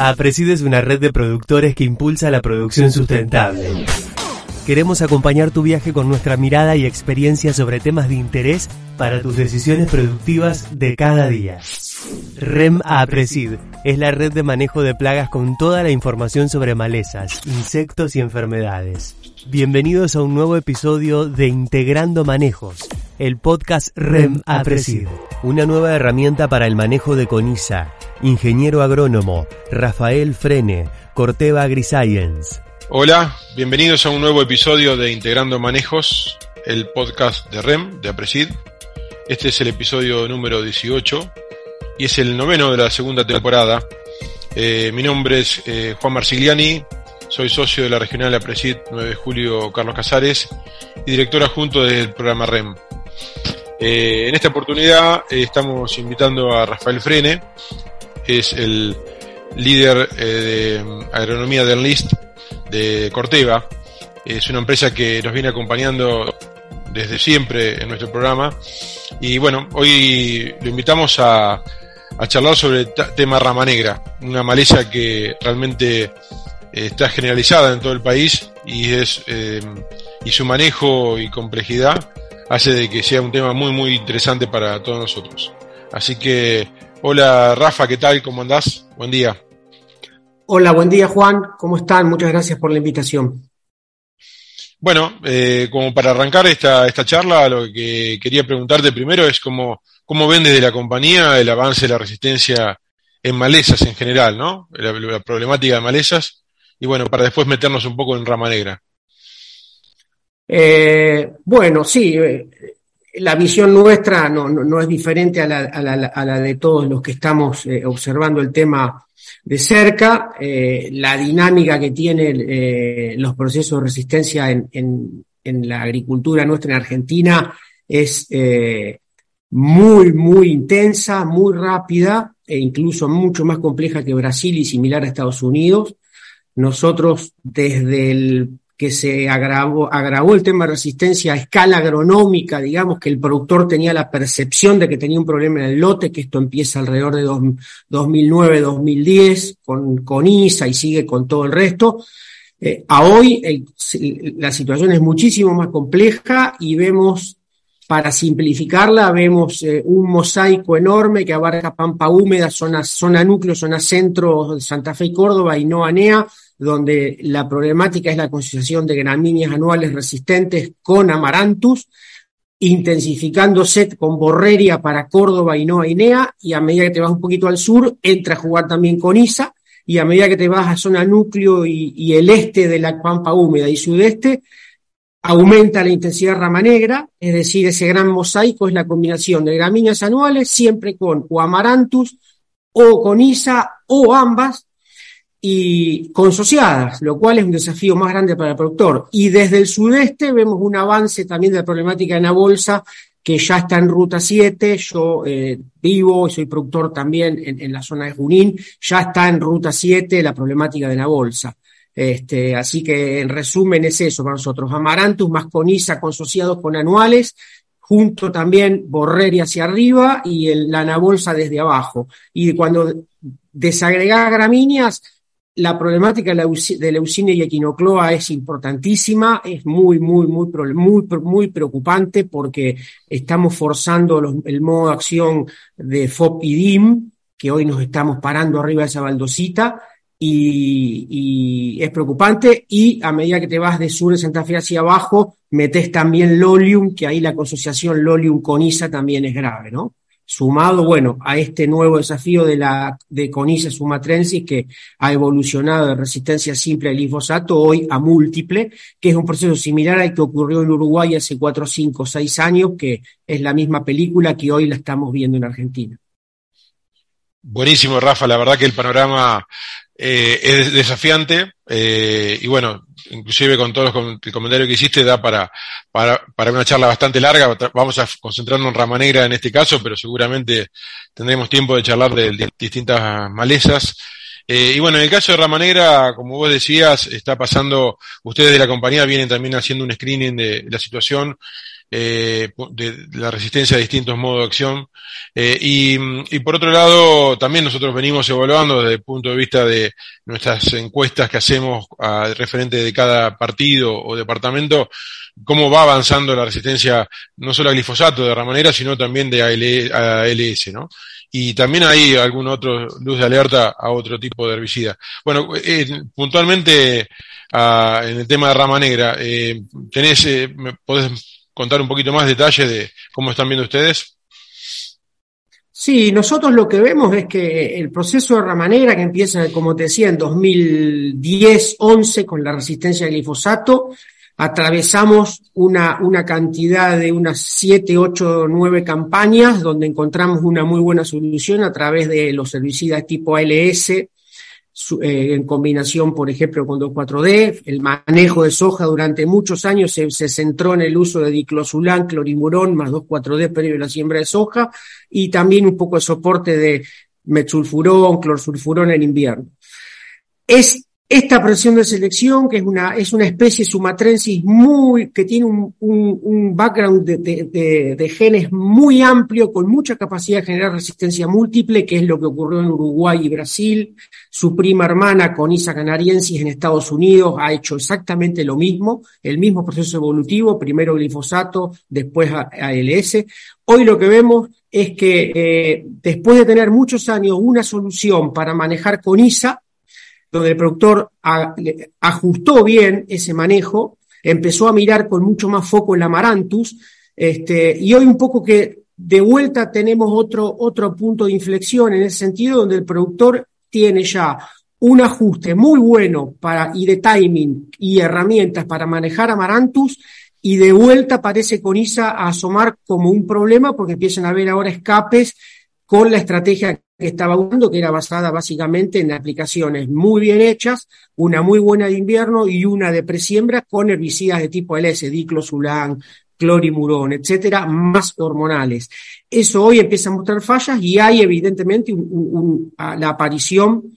APRESID es una red de productores que impulsa la producción sustentable. Queremos acompañar tu viaje con nuestra mirada y experiencia sobre temas de interés para tus decisiones productivas de cada día. REM APRESID es la red de manejo de plagas con toda la información sobre malezas, insectos y enfermedades. Bienvenidos a un nuevo episodio de Integrando Manejos, el podcast REM APRESID, una nueva herramienta para el manejo de CONISA. Ingeniero agrónomo Rafael Frene, Corteva AgriScience. Hola, bienvenidos a un nuevo episodio de Integrando Manejos, el podcast de REM, de APRESID. Este es el episodio número 18 y es el noveno de la segunda temporada. Eh, mi nombre es eh, Juan Marsigliani, soy socio de la regional APRESID 9 de julio Carlos Casares y director adjunto del programa REM. Eh, en esta oportunidad eh, estamos invitando a Rafael Frene, es el líder eh, de agronomía del LIST de Corteva. Es una empresa que nos viene acompañando desde siempre en nuestro programa. Y bueno, hoy lo invitamos a, a charlar sobre el tema rama negra, una maleza que realmente está generalizada en todo el país y es eh, y su manejo y complejidad hace de que sea un tema muy muy interesante para todos nosotros. Así que hola Rafa, ¿qué tal? ¿Cómo andás? Buen día. Hola, buen día Juan, ¿cómo están? Muchas gracias por la invitación. Bueno, eh, como para arrancar esta, esta charla, lo que quería preguntarte primero es cómo, cómo ven desde la compañía el avance de la resistencia en malezas en general, ¿no? La, la problemática de malezas y bueno, para después meternos un poco en rama negra. Eh, bueno, sí, eh, la visión nuestra no, no, no es diferente a la, a, la, de todos los que estamos eh, observando el tema de cerca. La dinámica que tienen los procesos de resistencia en, en, en, la agricultura nuestra en Argentina es muy, muy intensa, muy rápida e incluso mucho más compleja que Brasil y similar a Estados Unidos. Nosotros, desde el que se agravó, el tema de resistencia a escala agronómica, digamos que el productor tenía la percepción de que tenía un problema en el lote, que esto empieza alrededor de 2009-2010 con, con ISA y sigue con todo el resto. Eh, a hoy el, la situación es muchísimo más compleja y vemos, para simplificarla, vemos eh, un mosaico enorme que abarca Pampa Húmeda, zona, zona núcleo, zona centro de Santa Fe y Córdoba y no ANEA, donde la problemática es la concesión de gramíneas anuales resistentes con amaranthus, intensificándose con borreria para Córdoba y no Ainea, y a medida que te vas un poquito al sur, entra a jugar también con ISA, y a medida que te vas a zona núcleo y, el este de la pampa húmeda y sudeste, aumenta la intensidad rama negra, es decir, ese gran mosaico es la combinación de gramíneas anuales, siempre con o amaranthus, o con ISA, o ambas, y consociadas, lo cual es un desafío más grande para el productor. Y desde el sudeste vemos un avance también de la problemática en la bolsa que ya está en ruta 7, yo eh, vivo y soy productor también en, la zona de Junín, ya está en ruta 7 la problemática de la bolsa. Este, así que en resumen es eso para nosotros, amarantus más conisa consociados con anuales, junto también borreria hacia arriba y el, la anabolsa desde abajo. Y cuando desagregás gramíneas, la problemática de leucina y equinocloa es importantísima, es muy, muy, muy, muy, muy preocupante porque estamos forzando el modo de acción de FOP y DIM, que hoy nos estamos parando arriba de esa baldosita, y, y, es preocupante. Y a medida que te vas de sur de Santa Fe hacia abajo, metes también Lolium, que ahí la asociación Lolium con ISA también es grave, ¿no? Sumado, bueno, a este nuevo desafío de la de Conice sumatrensis que ha evolucionado de resistencia simple al glifosato hoy a múltiple, que es un proceso similar al que ocurrió en Uruguay hace cuatro, cinco, seis años, que es la misma película que hoy la estamos viendo en Argentina. Buenísimo, Rafa. La verdad que el panorama eh, es desafiante eh, y bueno, inclusive con todos los el comentario que hiciste da para, para, para una charla bastante larga. Vamos a concentrarnos en Rama Negra en este caso, pero seguramente tendremos tiempo de charlar de, de distintas malezas. Eh, y bueno, en el caso de Rama Negra, como vos decías, está pasando, ustedes de la compañía vienen también haciendo un screening de la situación eh, de la resistencia a distintos modos de acción. Eh, y, por otro lado, también nosotros venimos evaluando desde el punto de vista de nuestras encuestas que hacemos a referente de cada partido o departamento, cómo va avanzando la resistencia no solo al glifosato de ramanera, sino también de ALS, ¿no? Y también hay algún otro luz de alerta a otro tipo de herbicida. Bueno, eh, puntualmente en el tema de rama negra, eh, tenés, eh, ¿me podés contar un poquito más detalle de cómo están viendo ustedes? Sí, nosotros lo que vemos es que el proceso de rama negra que empieza, como te decía, en 2010-11 con la resistencia al glifosato, atravesamos una, una cantidad de unas 7, 8, 9 campañas donde encontramos una muy buena solución a través de los herbicidas tipo ALS, eh, en combinación, por ejemplo, con 2,4-D. El manejo de soja durante muchos años se, centró en el uso de diclosulán, clorimurón, más 2,4-D previo a la siembra de soja, y también un poco de soporte de metsulfurón, clorsulfurón en invierno. Es esta presión de selección, que es una, es una especie sumatrensis muy, que tiene un, un, background de, de, de, genes muy amplio, con mucha capacidad de generar resistencia múltiple, que es lo que ocurrió en Uruguay y Brasil. Su prima hermana, Conisa canariensis, en Estados Unidos, ha hecho exactamente lo mismo, el mismo proceso evolutivo, primero glifosato, después ALS. Hoy lo que vemos es que eh, después de tener muchos años una solución para manejar Conisa, donde el productor ajustó bien ese manejo, empezó a mirar con mucho más foco el amarantus, este, y hoy un poco que de vuelta tenemos otro, otro punto de inflexión en ese sentido, donde el productor tiene ya un ajuste muy bueno para, y de timing y herramientas para manejar amarantus, y de vuelta parece con ISA a asomar como un problema porque empiezan a haber ahora escapes con la estrategia que estaba usando, que era basada básicamente en aplicaciones muy bien hechas, una muy buena de invierno y una de presiembra con herbicidas de tipo LS, diclosulán, clorimurón, etcétera, más hormonales. Eso hoy empieza a mostrar fallas y hay evidentemente la aparición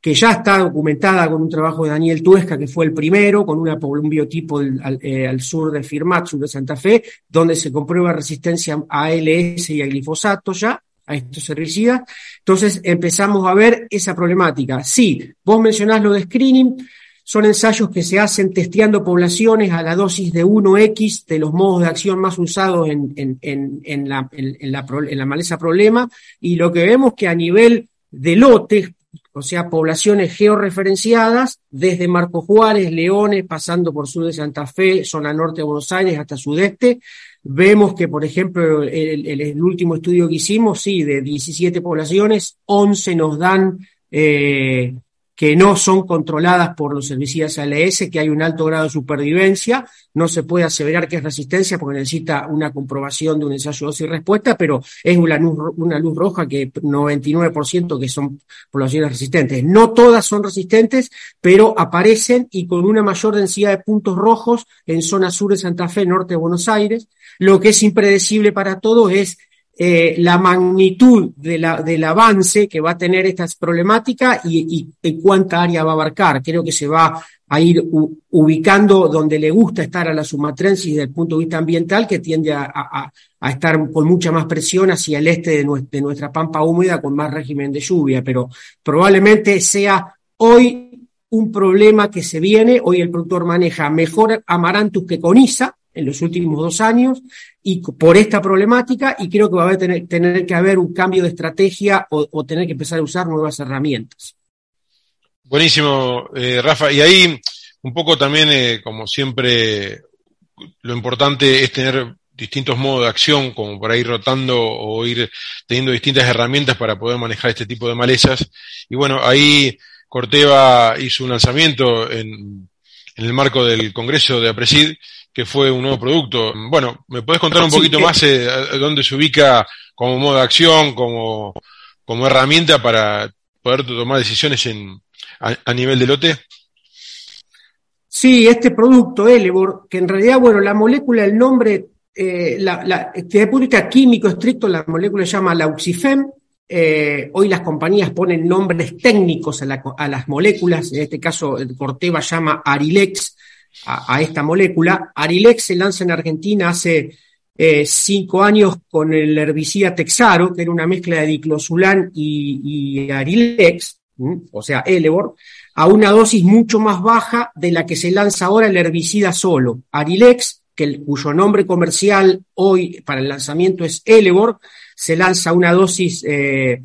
que ya está documentada con un trabajo de Daniel Tuesca, que fue el primero, con una, un biotipo al, eh, al, sur de Firmat, sur de Santa Fe, donde se comprueba resistencia a ALS y a glifosato ya, a estos herbicidas. Entonces empezamos a ver esa problemática. Sí, vos mencionás lo de screening, son ensayos que se hacen testeando poblaciones a la dosis de 1X de los modos de acción más usados en, en, en, en la, la, la, maleza problema, y lo que vemos que a nivel de lotes, o sea, poblaciones georreferenciadas, desde Marco Juárez, Leones, pasando por sur de Santa Fe, zona norte de Buenos Aires hasta sudeste, Vemos que, por ejemplo, el, último estudio que hicimos, sí, de 17 poblaciones, 11 nos dan eh, que no son controladas por los herbicidas ALS, que hay un alto grado de supervivencia. No se puede aseverar que es resistencia porque necesita una comprobación de un ensayo dosis respuesta, pero es una luz, una luz roja que 99% que son poblaciones resistentes. No todas son resistentes, pero aparecen y con una mayor densidad de puntos rojos en zona sur de Santa Fe, norte de Buenos Aires. Lo que es impredecible para todos es eh, la magnitud de la, del avance que va a tener esta problemática y, y, cuánta área va a abarcar. Creo que se va a ir ubicando donde le gusta estar a la sumatrensis desde el punto de vista ambiental, que tiende a, a, a estar con mucha más presión hacia el este de, de nuestra pampa húmeda con más régimen de lluvia, pero probablemente sea hoy un problema que se viene. Hoy el productor maneja mejor amarantus que coniza, en los últimos dos años y por esta problemática y creo que va a tener, tener que haber un cambio de estrategia o, tener que empezar a usar nuevas herramientas. Buenísimo, eh, Rafa. Y ahí un poco también, eh, como siempre, lo importante es tener distintos modos de acción, como para ir rotando o ir teniendo distintas herramientas para poder manejar este tipo de malezas. Y bueno, ahí Corteva hizo un lanzamiento en, en el marco del Congreso de APRESID que fue un nuevo producto. Bueno, ¿me puedes contar un poquito más eh, dónde se ubica como modo de acción, como, como herramienta para poder tomar decisiones en, a, nivel de lote? Sí, este producto, Elevor, que en realidad, bueno, la molécula, el nombre, eh, la, la, desde el punto de vista químico estricto, la molécula se llama Lauxifem. Eh, hoy las compañías ponen nombres técnicos a, a, las moléculas, en este caso Corteva llama Arilex, a, esta molécula. Arilex se lanza en Argentina hace eh, cinco años con el herbicida Texaro, que era una mezcla de diclosulán y, y Arilex, o sea, Elevor, a una dosis mucho más baja de la que se lanza ahora el herbicida solo. Arilex, que cuyo nombre comercial hoy para el lanzamiento es Elevor, se lanza una dosis eh,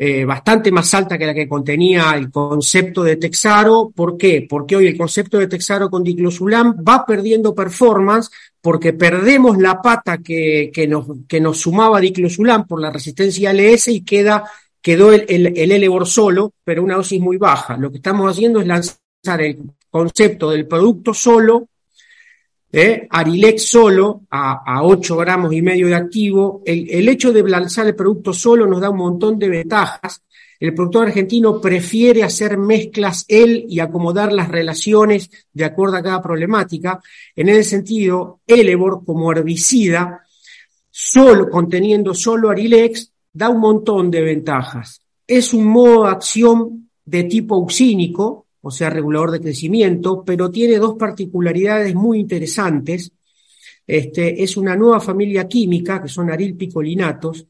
eh, bastante más alta que la que contenía el concepto de Texaro. ¿Por qué? Porque hoy el concepto de Texaro con diclosulam va perdiendo performance porque perdemos la pata que, que, nos, que nos sumaba diclosulam por la resistencia LS y queda, quedó el, el, el solo, pero una dosis muy baja. Lo que estamos haciendo es lanzar el concepto del producto solo ¿eh? Arilex solo a, a, 8 gramos y medio de activo. El, el, hecho de lanzar el producto solo nos da un montón de ventajas. El productor argentino prefiere hacer mezclas él y acomodar las relaciones de acuerdo a cada problemática. En ese sentido, Elevor como herbicida, solo conteniendo solo Arilex, da un montón de ventajas. Es un modo de acción de tipo auxínico, o sea, regulador de crecimiento, pero tiene dos particularidades muy interesantes. Este, es una nueva familia química, que son arilpicolinatos.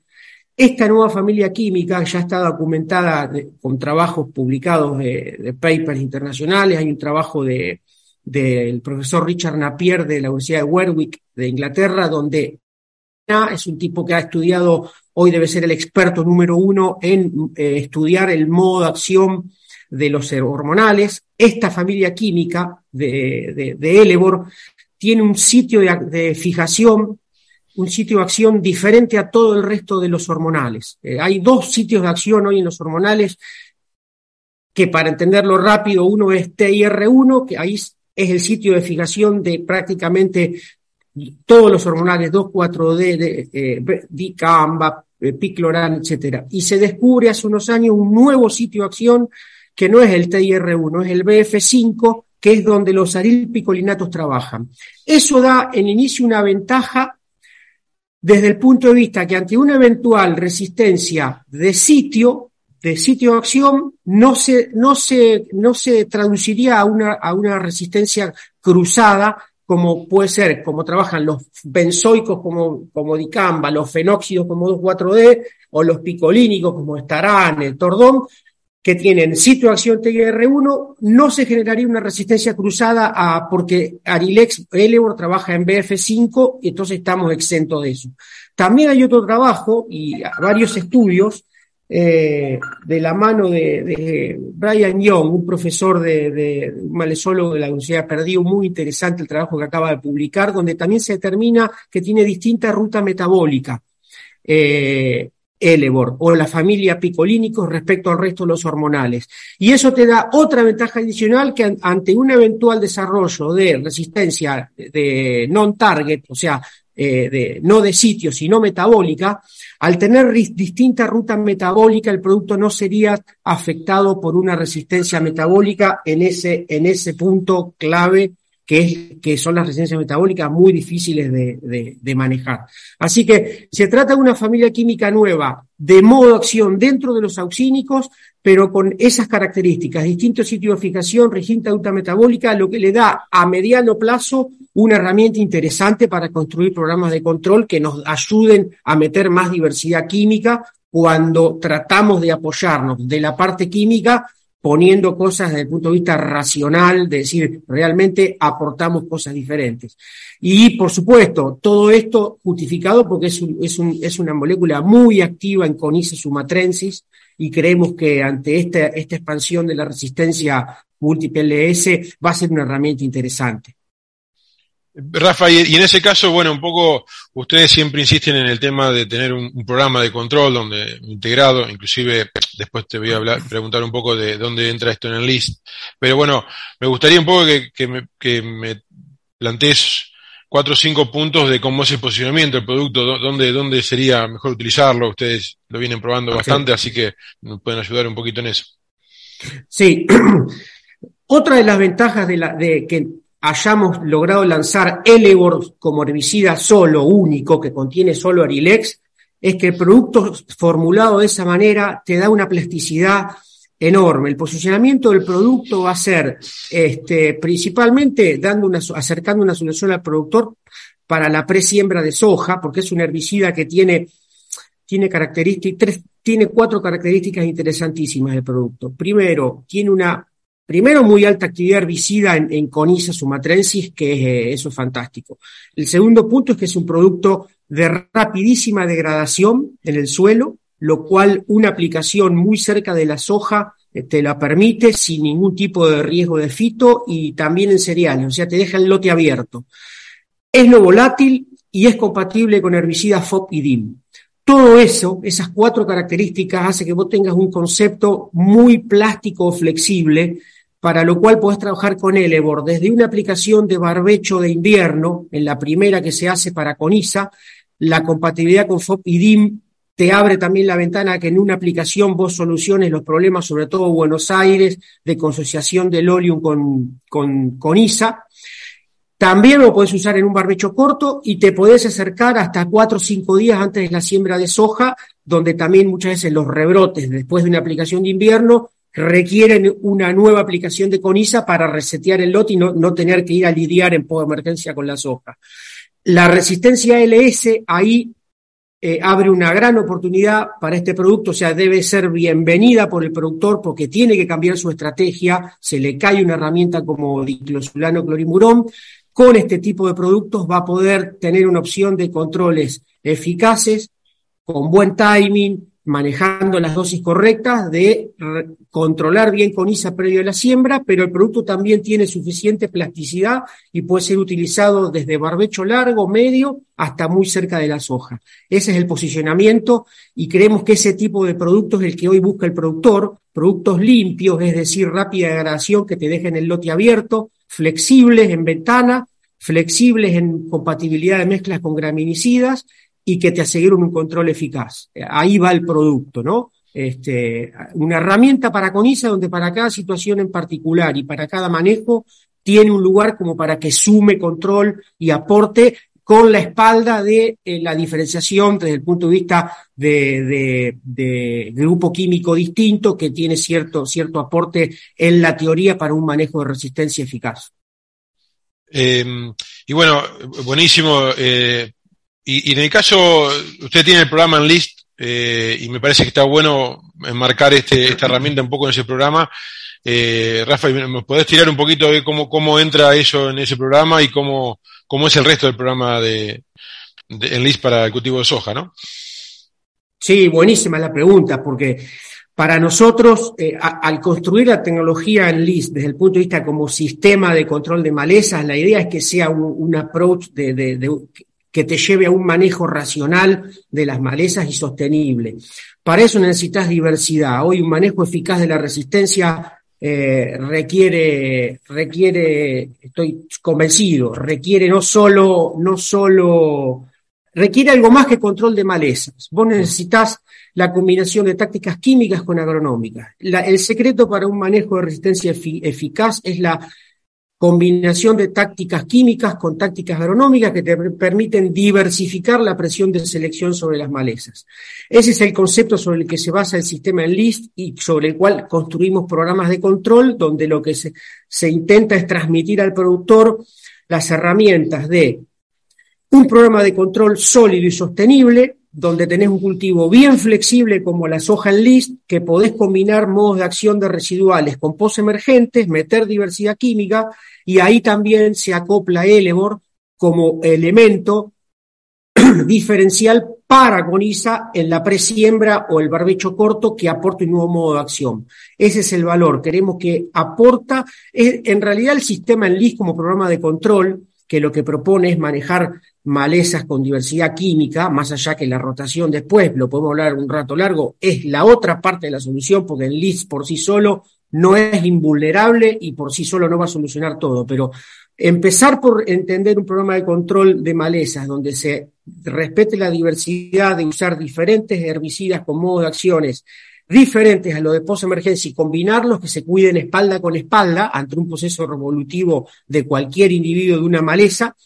Esta nueva familia química ya está documentada con trabajos publicados de, papers internacionales. Hay un trabajo de, del profesor Richard Napier de la Universidad de Warwick de Inglaterra, donde es un tipo que ha estudiado, hoy debe ser el experto número uno en eh, estudiar el modo de acción de los hormonales. Esta familia química de, de, tiene un sitio de, fijación, un sitio de acción diferente a todo el resto de los hormonales. Eh, hay dos sitios de acción hoy en los hormonales que para entenderlo rápido, uno es TIR1, que ahí es el sitio de fijación de prácticamente todos los hormonales 2,4-D, de, eh, DICAMBA, eh, Picloran, etcétera. Y se descubre hace unos años un nuevo sitio de acción que no es el TIR1, es el BF5, que es donde los arilpicolinatos trabajan. Eso da en inicio una ventaja desde el punto de vista que ante una eventual resistencia de sitio, de sitio de acción, no se, no se, no se traduciría a una, a una resistencia cruzada como puede ser, como trabajan los benzoicos como, como dicamba, los fenóxidos como 2,4-D, o los picolínicos como estarán, el tordón, que tienen acción TGR1, no se generaría una resistencia cruzada a, porque Arilex Elevor trabaja en BF5 y entonces estamos exentos de eso. También hay otro trabajo y varios estudios eh, de la mano de, de, Brian Young, un profesor de, de un malezólogo de la Universidad Perdido, muy interesante el trabajo que acaba de publicar, donde también se determina que tiene distinta ruta metabólica. Eh, Elevor o la familia picolínicos respecto al resto de los hormonales. Y eso te da otra ventaja adicional que ante un eventual desarrollo de resistencia de non-target, o sea, eh, de, no de sitio, sino metabólica, al tener distinta ruta metabólica, el producto no sería afectado por una resistencia metabólica en ese, en ese punto clave que, es, que son las resistencias metabólicas muy difíciles de, de, manejar. Así que se trata de una familia química nueva, de modo de acción dentro de los auxínicos, pero con esas características, distintos sitios de fijación, distinta ruta metabólica, lo que le da a mediano plazo una herramienta interesante para construir programas de control que nos ayuden a meter más diversidad química cuando tratamos de apoyarnos de la parte química poniendo cosas desde el punto de vista racional, de decir, realmente aportamos cosas diferentes. Y, por supuesto, todo esto justificado porque es, es, un, es una molécula muy activa en Conice sumatrensis y creemos que ante esta, esta expansión de la resistencia múltiple LS va a ser una herramienta interesante. Rafa, y en ese caso, bueno, un poco ustedes siempre insisten en el tema de tener un, programa de control donde integrado, inclusive después te voy a hablar, preguntar un poco de dónde entra esto en el list, pero bueno, me gustaría un poco que, que, me, que me plantees cuatro o cinco puntos de cómo es el posicionamiento del producto, dónde, dónde sería mejor utilizarlo, ustedes lo vienen probando bastante, así que nos pueden ayudar un poquito en eso. Sí, otra de las ventajas de, la, de que hayamos logrado lanzar Elevor como herbicida solo, único, que contiene solo Arilex, es que el producto formulado de esa manera te da una plasticidad enorme. El posicionamiento del producto va a ser este, principalmente dando una, acercando una solución al productor para la presiembra de soja, porque es un herbicida que tiene, tiene características, tiene cuatro características interesantísimas del producto. Primero, tiene una, primero muy alta actividad herbicida en, en sumatrensis, que es, eh, eso es fantástico. El segundo punto es que es un producto de rapidísima degradación en el suelo, lo cual una aplicación muy cerca de la soja eh, te la permite sin ningún tipo de riesgo de fito y también en cereales, o sea, te deja el lote abierto. Es no volátil y es compatible con herbicidas FOP y DIM. Todo eso, esas cuatro características, hace que vos tengas un concepto muy plástico o flexible, para lo cual podés trabajar con Elebor desde una aplicación de barbecho de invierno, en la primera que se hace para Conisa, la compatibilidad con FOP y DIM te abre también la ventana que en una aplicación vos soluciones los problemas, sobre todo Buenos Aires, de consociación del oleum con, con, con ISA. También lo puedes usar en un barbecho corto y te podés acercar hasta cuatro o cinco días antes de la siembra de soja, donde también muchas veces los rebrotes después de una aplicación de invierno requieren una nueva aplicación de conisa para resetear el lote y no, no tener que ir a lidiar en post emergencia con la soja. La resistencia LS ahí eh, abre una gran oportunidad para este producto, o sea, debe ser bienvenida por el productor porque tiene que cambiar su estrategia, se le cae una herramienta como diclosulano clorimurón, con este tipo de productos va a poder tener una opción de controles eficaces, con buen timing, manejando las dosis correctas, de controlar bien con ISA previo a la siembra, pero el producto también tiene suficiente plasticidad y puede ser utilizado desde barbecho largo, medio, hasta muy cerca de la soja. Ese es el posicionamiento y creemos que ese tipo de productos es el que hoy busca el productor, productos limpios, es decir, rápida degradación que te dejen el lote abierto, flexibles en ventana, flexibles en compatibilidad de mezclas con graminicidas y que te aseguren un control eficaz. Ahí va el producto, ¿no? Este, una herramienta para CONISA donde para cada situación en particular y para cada manejo tiene un lugar como para que sume control y aporte con la espalda de eh, la diferenciación desde el punto de vista de, grupo químico distinto que tiene cierto, cierto aporte en la teoría para un manejo de resistencia eficaz. Eh, y bueno, buenísimo. Eh, y, y, en el caso, usted tiene el programa en list eh, y me parece que está bueno enmarcar este, esta herramienta un poco en ese programa. Eh, Rafa, ¿me podés tirar un poquito de cómo, cómo entra eso en ese programa y cómo, cómo es el resto del programa de, de en list para el cultivo de soja, no? Sí, buenísima la pregunta, porque para nosotros, eh, al construir la tecnología en LIS desde el punto de vista como sistema de control de malezas, la idea es que sea un, un approach de, de, de, que te lleve a un manejo racional de las malezas y sostenible. Para eso necesitas diversidad. Hoy un manejo eficaz de la resistencia eh, requiere, requiere, estoy convencido, requiere no solo, no solo, requiere algo más que control de malezas. Vos necesitas la combinación de tácticas químicas con agronómicas. La, el secreto para un manejo de resistencia efic eficaz es la combinación de tácticas químicas con tácticas agronómicas que te permiten diversificar la presión de selección sobre las malezas. Ese es el concepto sobre el que se basa el sistema en LIST y sobre el cual construimos programas de control donde lo que se, se intenta es transmitir al productor las herramientas de un programa de control sólido y sostenible, donde tenés un cultivo bien flexible como la soja en list, que podés combinar modos de acción de residuales con post emergentes, meter diversidad química, y ahí también se acopla Elebor como elemento diferencial para Conisa en la presiembra o el barbecho corto que aporte un nuevo modo de acción. Ese es el valor. Queremos que aporta, en realidad el sistema en list como programa de control, que lo que propone es manejar malezas con diversidad química, más allá que la rotación después, lo podemos hablar un rato largo, es la otra parte de la solución, porque el LIS por sí solo no es invulnerable y por sí solo no va a solucionar todo, pero empezar por entender un programa de control de malezas donde se respete la diversidad de usar diferentes herbicidas con modos de acciones diferentes a lo de post-emergencia y combinarlos que se cuiden espalda con espalda ante un proceso revolutivo de cualquier individuo de una maleza,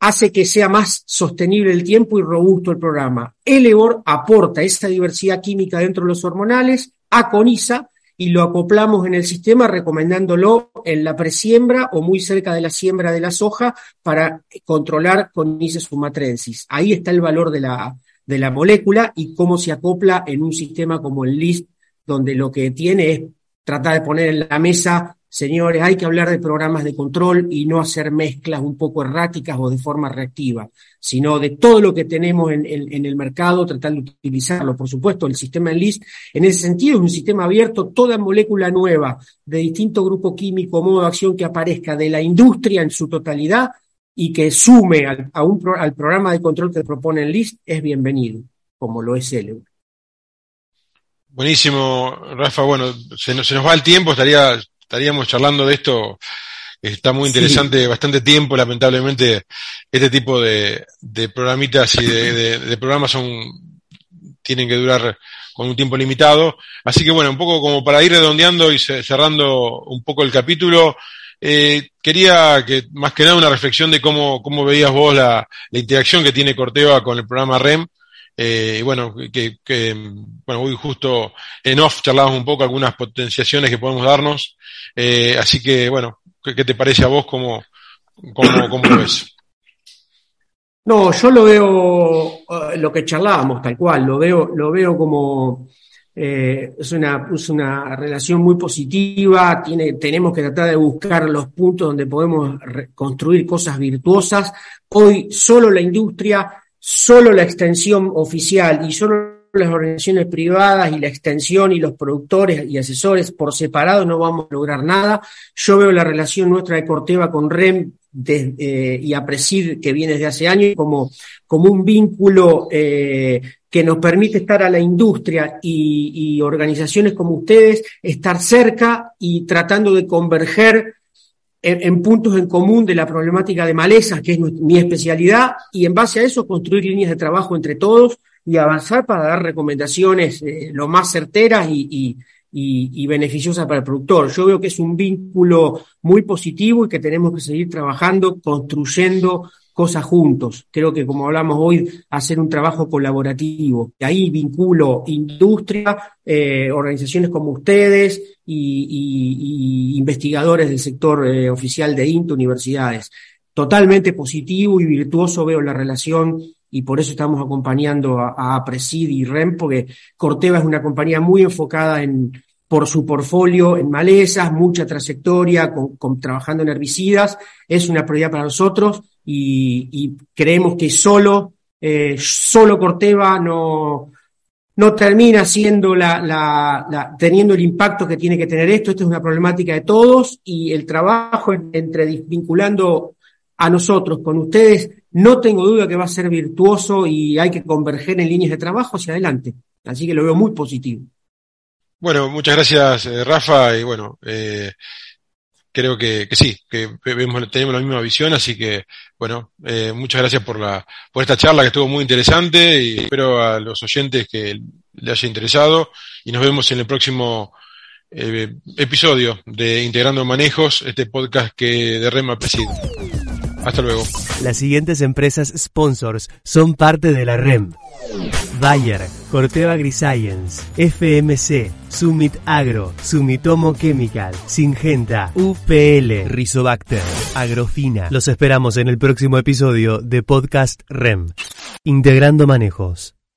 hace que sea más sostenible el tiempo y robusto el programa. El aporta esa diversidad química dentro de los hormonales, aconiza y lo acoplamos en el sistema recomendándolo en la presiembra o muy cerca de la siembra de la soja para controlar con Nice sumatrensis. Ahí está el valor de la, de la molécula y cómo se acopla en un sistema como el LIST, donde lo que tiene es tratar de poner en la mesa Señores, hay que hablar de programas de control y no hacer mezclas un poco erráticas o de forma reactiva, sino de todo lo que tenemos en, el mercado, tratar de utilizarlo. Por supuesto, el sistema LIS, en ese sentido, es un sistema abierto, toda molécula nueva de distinto grupo químico, modo de acción que aparezca de la industria en su totalidad y que sume al, a un, al programa de control que propone el LIS, es bienvenido, como lo es él. Buenísimo, Rafa. Bueno, se nos, se nos va el tiempo, estaría estaríamos charlando de esto. Está muy interesante, bastante tiempo, lamentablemente, este tipo de, de programitas y de, programas son, tienen que durar con un tiempo limitado. Así que bueno, un poco como para ir redondeando y cerrando un poco el capítulo, eh, quería que más que nada una reflexión de cómo, cómo veías vos la, interacción que tiene Corteva con el programa REM eh, y bueno, que, que, bueno, hoy justo en off charlábamos un poco algunas potenciaciones que podemos darnos. Eh, así que, bueno, ¿qué, te parece a vos? ¿Cómo, cómo, cómo lo ves? No, yo lo veo, eh, lo que charlábamos tal cual, lo veo, lo veo como eh, es, una, es una relación muy positiva, tiene, tenemos que tratar de buscar los puntos donde podemos construir cosas virtuosas. Hoy solo la industria solo la extensión oficial y solo las organizaciones privadas y la extensión y los productores y asesores por separado no vamos a lograr nada. Yo veo la relación nuestra de Corteva con REM eh, y APRESID que viene desde hace años como, como un vínculo eh, que nos permite estar a la industria y, y organizaciones como ustedes, estar cerca y tratando de converger en, puntos en común de la problemática de malezas, que es mi especialidad, y en base a eso construir líneas de trabajo entre todos y avanzar para dar recomendaciones eh, lo más certeras y, y, y, beneficiosas para el productor. Yo veo que es un vínculo muy positivo y que tenemos que seguir trabajando, construyendo cosas juntos. Creo que como hablamos hoy, hacer un trabajo colaborativo. Y ahí vinculo industria, eh, organizaciones como ustedes y, investigadores del sector eh, oficial de INTA, universidades. Totalmente positivo y virtuoso veo la relación y por eso estamos acompañando a, a Presid y REM, porque Corteva es una compañía muy enfocada en, por su portfolio en malezas, mucha trayectoria trabajando en herbicidas, es una prioridad para nosotros y, creemos que solo, eh, solo Corteva no, no termina siendo la, teniendo el impacto que tiene que tener esto. Esto es una problemática de todos y el trabajo entre vinculando a nosotros con ustedes, no tengo duda que va a ser virtuoso y hay que converger en líneas de trabajo hacia adelante. Así que lo veo muy positivo. Bueno, muchas gracias, eh, Rafa, y bueno, eh, creo que, que, sí, que vemos, tenemos la misma visión, así que, bueno, eh, muchas gracias por la, por esta charla que estuvo muy interesante y espero a los oyentes que le haya interesado y nos vemos en el próximo episodio de Integrando Manejos, este podcast que de Rema preside. Hasta luego. Las siguientes empresas sponsors son parte de la REM. Bayer, Corteva Agriscience, FMC, Summit Agro, Sumitomo Chemical, Singenta, UPL, Rizobacter, Agrofina. Los esperamos en el próximo episodio de Podcast REM. Integrando Manejos.